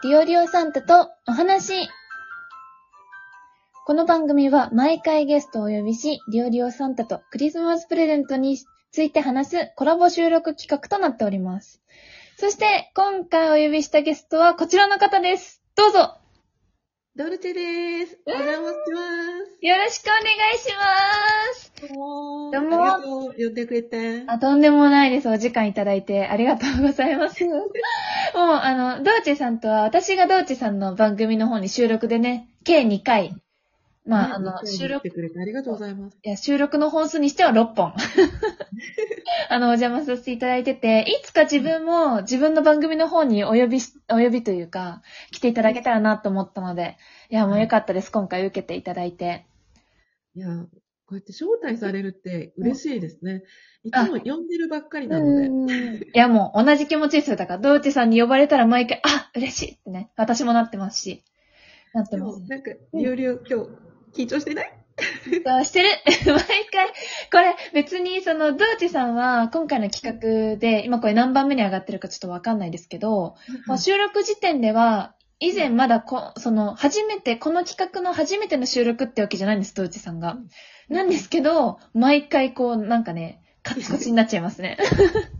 ディオリオサンタとお話。この番組は毎回ゲストをお呼びし、ディオリオサンタとクリスマスプレゼントについて話すコラボ収録企画となっております。そして、今回お呼びしたゲストはこちらの方です。どうぞドルチェです。お邪魔します。よろしくお願いしますどうもどうもありがとう。呼んでくれて。あ、とんでもないです。お時間いただいてありがとうございます。もう、あの、ドーチェさんとは、私がドーチェさんの番組の方に収録でね、計2回。まあ、あの、収録来てくれてありがとうございます。いや、収録の本数にしては6本。あの、お邪魔させていただいてて、いつか自分も自分の番組の方にお呼びし、お呼びというか、来ていただけたらなと思ったので、いや、もうよかったです。今回受けていただいて。いや、こうやって招待されるって嬉しいですね。いあつも呼んでるばっかりうなので。んいや、もう同じ気持ちですよ。だから、ドーチェさんに呼ばれたら毎回、あ、嬉しいってね、私もなってますし、なってますでも、。なんか、いろいろ今日、緊張してない？そうしてる 毎回。これ、別に、その、ドーチさんは、今回の企画で、今これ何番目に上がってるかちょっとわかんないですけど、まあ、収録時点では、以前まだこ、その、初めて、この企画の初めての収録ってわけじゃないんです、ドーチさんが。なんですけど、毎回こう、なんかね、カチコチになっちゃいますね。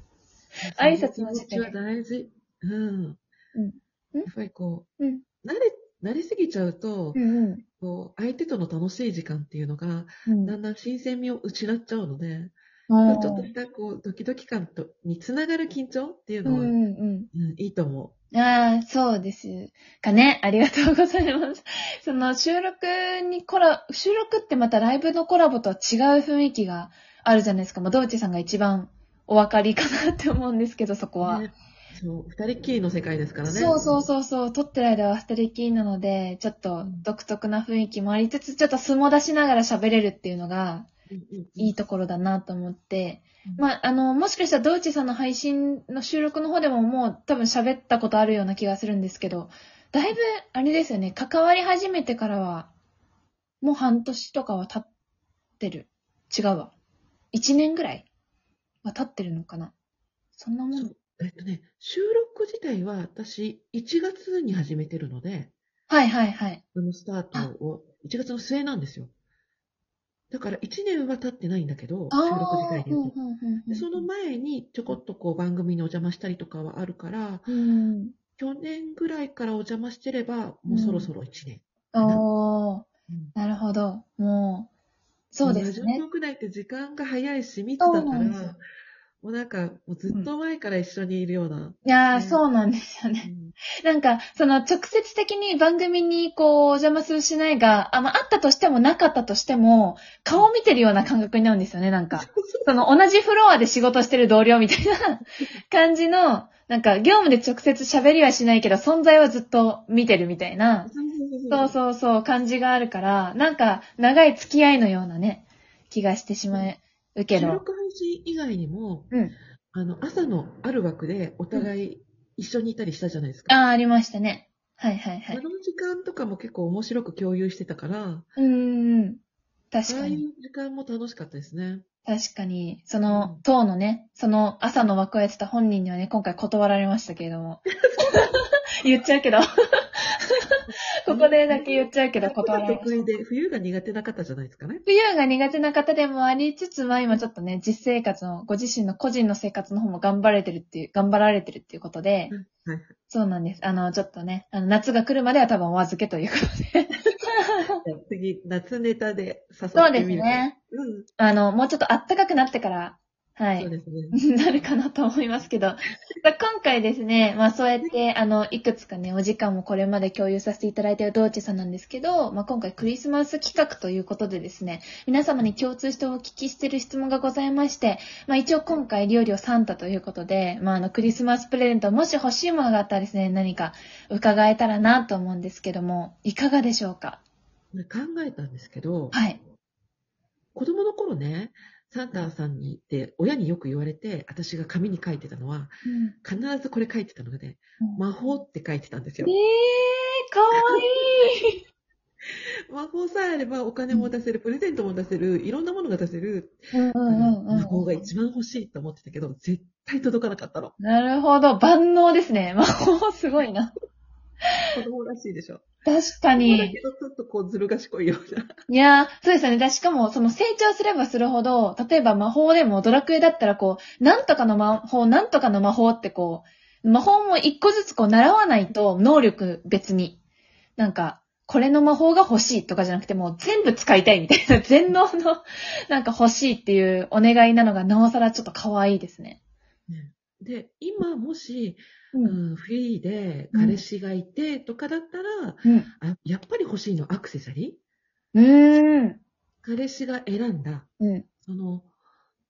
挨拶の時点大事。うん。うんやっぱりこう、うん慣れ、慣れすぎちゃうと、うんこう、相手との楽しい時間っていうのが、うん。だんだん新鮮味を失っちゃうので、うん。ちょっとしたこうドキドキ感とにつながる緊張っていうのは、うんうんうん。いいと思ああ、そうですかね。ありがとうございます。その収録にコラ、収録ってまたライブのコラボとは違う雰囲気があるじゃないですか。もう、ドーチさんが一番お分かりかなって思うんですけど、そこう。は。ねそう、二人っきりの世界ですからね。そうそうそうそう。撮ってる間は二人きりなので、ちょっと独特な雰囲気もありつつ、ちょっと相撲出しながら喋れるっていうのが。いいところだなと思って。うんまあ、あの、もしかしたら、ドーチさんの配信の収録の方でももう多分喋ったことあるような気がするんですけど、だいぶ、あれですよね、関わり始めてからは、もう半年とかは経ってる。違うわ。一年ぐらいは経ってるのかな。そんなもん。えっとね、収録自体は私、1月に始めてるので、はいはいはい。あのスタートを、1月の末なんですよ。だから1年は経ってないんだけど、収録自体ででその前にちょこっとこう番組にお邪魔したりとかはあるから、うん。去年ぐらいからお邪魔してれば、もうそろそろ1年。おー、うんなるほど。もう、そうですねラジオ。トーク内って時間が早いし、密だから、もうなんか、もうずっと前から一緒にいるような。いやー、ねそうなんですよね。うんなんか、その直接的に番組にこう、お邪魔するしないが、あ、まあ、あったとしてもなかったとしても、顔を見てるような感覚になるんですよね、なんか。その同じフロアで仕事してる同僚みたいな感じの、なんか業務で直接喋りはしないけど、存在はずっと見てるみたいな、そうそうそう、感じがあるから、なんか長い付き合いのようなね、気がしてしまうけど。収録配信以外にも、うん。あの、朝のある枠でお互い一緒にいたりしたじゃないですか。ああ、ありましたね。はいはいはい。あの時間とかも結構面白く共有してたから、うーん。確ああいに。う時間も楽しかったですね。確かに、その、当のね、その朝の枠をやってた本人にはね、今回断られましたけれども。言っちゃうけど。ここでだけ言っちゃうけど断られました。得意で、冬が苦手な方じゃないですかね。冬が苦手な方でもありつつ、まあ今ちょっとね、実生活の、ご自身の個人の生活の方も頑張れてるっていう、頑張られてるっていうことで、はい。そうなんです。あの、ちょっとね、あの、夏が来るまでは多分お預けということで。次、夏ネタで誘そうですってみる。ね。うん。あの、もうちょっと暖かくなってから、はいそう。ですね。なるかなと思いますけど、まあ今回ですね、まあそうやって、あの、いくつかね、お時間もこれまで共有させていただいている道地さんなんですけど、まあ今回クリスマス企画ということでですね、皆様に共通してお聞きしている質問がございまして、まあ一応今回料理をサンタということで、まああのクリスマスプレゼント、もし欲しいものがあったらですね、何か伺えたらなと思うんですけども、いかがでしょうか？考えたんですけど、はい。子供の頃ね、サンタさんにって親によく言われて、私が紙に書いてたのは、必ずこれ書いてたので、魔法って書いてたんですよえ。ー、かわいい 魔法さえあればお金も出せる、プレゼントも出せる、いろんなものが出せる、うんうんうんうん魔法が一番欲しいと思ってたけど、絶対届かなかったの。なるほど。万能ですね。魔法すごいな。子供らしいでしょ。確かだに。けど、ちょっとこう、ずる賢いような。いやー、そうですよね。だしかも、その成長すればするほど、例えば魔法でもドラクエだったらこう、なんとかの魔法、なんとかの魔法ってこう、魔法も一個ずつこう習わないと、能力別に。なんか、これの魔法が欲しいとかじゃなくてもう全部使いたいみたいな、全能のなんか欲しいっていうお願いなのがなおさらちょっと可愛いですね。ねで、今もし、う。うんん、フリーで彼氏がいてとかだったら、うん。あやっぱり欲しいの？アクセサリうー？ん。ー彼氏が選んだ、うん。その、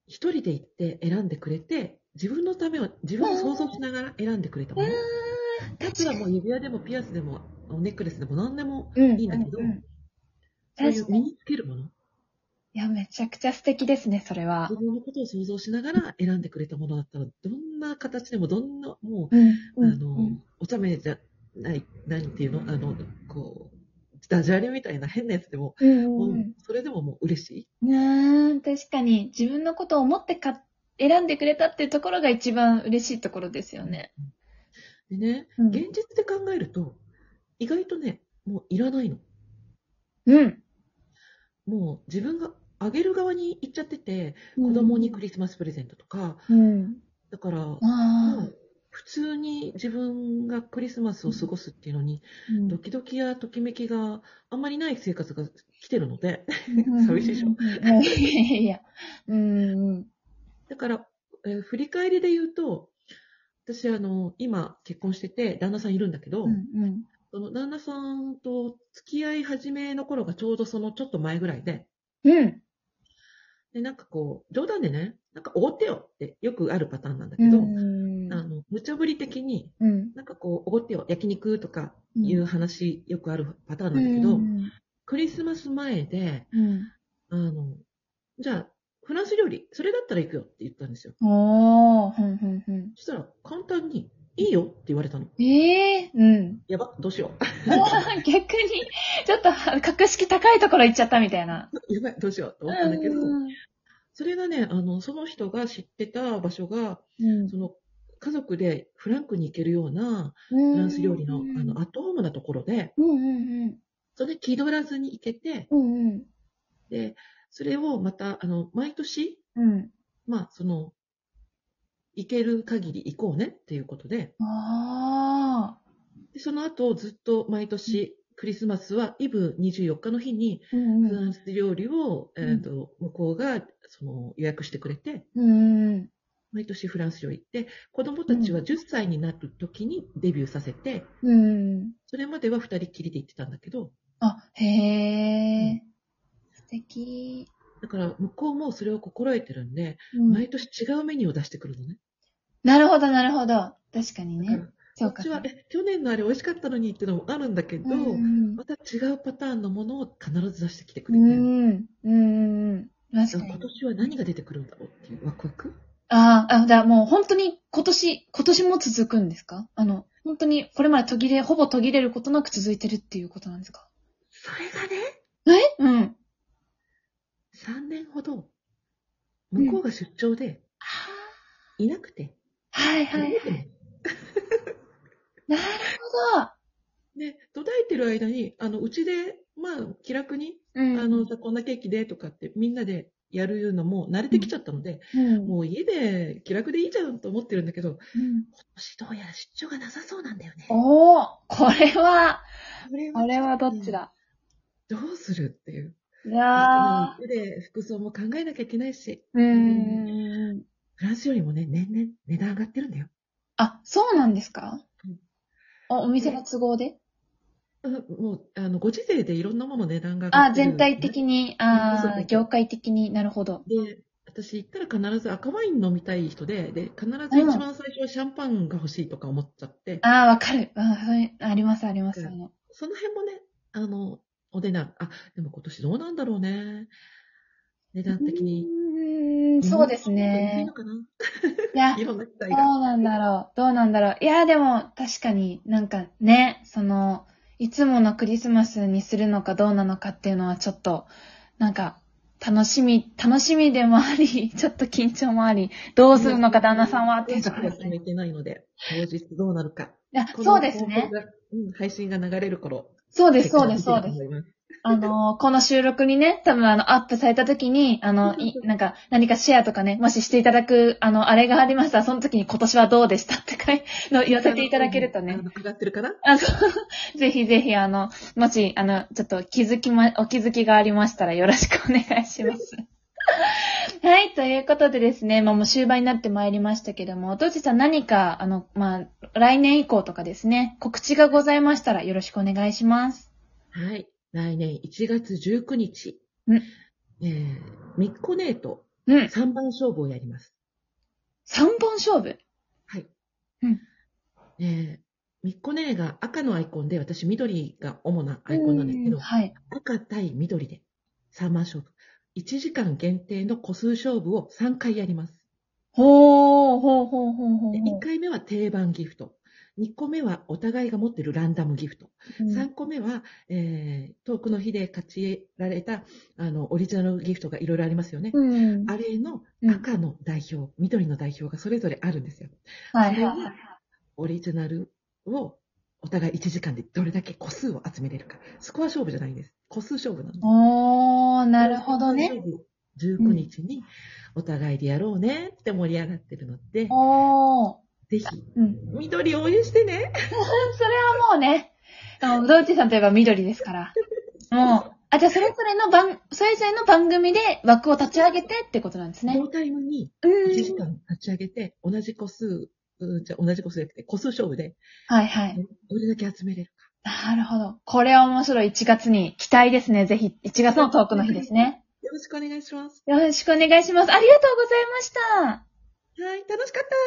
一人で行って選んでくれて、自分のためを、自分を想像しながら選んでくれたもの。例えばもう指輪でもピアスでも、ネックレスでも何でもうん。いいんだけど、うんうんそういう。身につけるもの。いや、めちゃくちゃ素敵ですね、それは自。分のことを想像しながら選んでくれたものだったら、どんな形でも、どんな、もうん。う、うんあの、お茶目じゃない、なんていうの？あの、こう、ダジャレみたいな変なやつでも、うんもううんうん。それでももう嬉しい。うん、確かに自分のことを思ってか選んでくれたっていうところが一番嬉しいところですよね。でね、うん現実で考えると、意外とね、もういらないの。うん。もう自分があげる側に行っちゃってて、子供にクリスマスプレゼントとか、うん。だから。普通に自分がクリスマスを過ごすっていうのに、うんドキドキやときめきがあんまりない生活が来てるので、うん寂しいでしょ？いや。うん。だから、えー振り返りで言うと、私、あの、今結婚してて、旦那さんいるんだけど、うん。うん。その旦那さんと付き合い始めの頃がちょうどそのちょっと前ぐらいで、うん。で、なんかこう、冗談でね、なんかおごってよってよくあるパターンなんだうけど、ん。あの、無茶ぶり的に、うん。なんかこう、おごってよ、焼肉とかいう話、よくあるパターンなんだけど、うん。クリスマス前で、うん。あの、じゃあ、フランス料理、それだったら行くよって言ったんですよ。おー。ふんふんふん。そしたら、簡単に、いいよって言われたの。ええうん。やば、どうしよ 逆に、ちょっと格式高いところ行っちゃったみたいな。う。やばい、どうしようと思ったんだけど、うんそれがね、あの、その人が知ってた場所が、うんその、家族でフランクに行けるような、フフランス料理の、あの、アットホームなところで、うんうんうん。それ気取らずに行けて、うんうん。で、それをまた、あの、毎年、うん。まあ、その、行ける限り行こうねっていうことで、ああ。でその後ずっと毎年、クリスマスはイブ24日の日に、うんうフランス料理を、んえーと向こうがその予約してくれて、ん。うん。毎年フランス料理行って、子供たちは10歳になる時にデビューさせて、うん。それまでは2人きりで行ってたんだけど、あ、へえ。素敵。だから向こうもそれを心得てるんで、うん毎年違うメニューを出してくるのね。なるほど、なるほど。確かにね。そうか。こっちは、え、去年のあれ美味しかったのにっていうのもあるんだけど、うんまた違うパターンのものを必ず出してきてくうれて、ん。うん。うん。確かに今。年は何が出てくるんだろうっていうワクワクああ、あ、だもう本当に今年、今年も続くんですか？あの、本当にこれまで途切れ、ほぼ途切れることなく続いてるっていうことなんですか？それがね、え？うん。3年ほど、向こうが出張でいなくて、はいはいはい。なるで、途絶えてる間に、あの、うちで、まあ、気楽に、ほど。うん。あの、じゃあこんなケーキでとかってみんなでやるのも慣れてきちゃったので、うん、もう家で気楽でいいじゃんと思ってるんだけど、うん。今年どうやら出張がなさそうなんだよね。おー、これは、これはどっちだ？どうするっていう。いや家で服装も考えなきゃいけないし、ー。うん。フランスよりもね、年々値段上がってるんだよ。あ、そうなんですか？うん。お、お店の都合で？うんもう、あの、ご時世でいろんなもの値段が上があ、ってる、全体的に、あそうー業界的に？なるほど。で、私行ったら必ず赤ワイン飲みたい人で、で、必ず一番最初はシャンパンが欲しいとか思っちゃって、あー、わかる。あそういうあります、あります。その辺もね、あの、お値段、あ、でも今年どうなんだろうね。値段的に。うーん、そうですいいねの。かな？いや、いろんな期待どうが。なんだろう。どうなんだろう。いや、でも、確かになんかね、その、いつものクリスマスにするのかどうなのかっていうのはちょっと、なんか、楽しみ、楽しみでもあり、ちょっと緊張もあり、どうするのか旦那さんはっていうところですね。決めてないので、当日どうなるか。いや、そうですね。うん、配信が流れる頃。そうです、そうです、そうです。す。あのーこの収録にね、多分あの、アップされた時に、あの、いなんか、何かシェアとかね、もししていただく、あの、あれがありましたら、その時に今年はどうでしたってかい、の言わせていただけるとねあ。の上がってるかな？あ、そう。ぜひぜひ、あの、もし、あの、ちょっと気づきま、お気づきがありましたらよろしくお願いします。はい、ということでですね、まあもう終盤になってまいりましたけども、どじさん何か、あの、まあ、来年以降とかですね、告知がございましたらよろしくお願いします。はい。来年1月19日。うんえー、ミッコネートうん。3番勝負をやります。3本勝負？えー、ミッコネーが赤のアイコンで、私緑が主なアイコンなんですけど、うんはい。赤対緑で3番勝負。1時間限定の個数勝負を3回やります。ほー、ほうほうほうほうで1回目は定番ギフト。2個目はお互いが持ってるランダムギフト。うん3個目は、えー、遠くの日で勝ちられた、あの、オリジナルギフトがいろいろありますよね。うん。あれのうん赤の代表、緑の代表がそれぞれあるんですよ。はいそれをは。オリジナルをお互い1時間でどれだけ個数を集めれるか。スコア勝負じゃないんです。個数勝負なんです。おー、なるほどね。。19日にお互いでやろうねって盛り上がってるので、おー。ぜひ、うん。緑応援してね。それはもうね、あの、ドイツさんといえば緑ですから。もう、あ、じゃあそれぞれの番、それぞれの番組で枠を立ち上げてってことなんですね。同タイムにうん1時間立ち上げて、同じ個数、うんじゃあ同じ個数じゃなくて、個数勝負で、はいはい。どれだけ集めれるか。なるほど。これは面白い。1月に期待ですね。ぜひ、1月のトークの日ですね。よろしくお願いします。よろしくお願いします。ありがとうございました。はい、楽しかった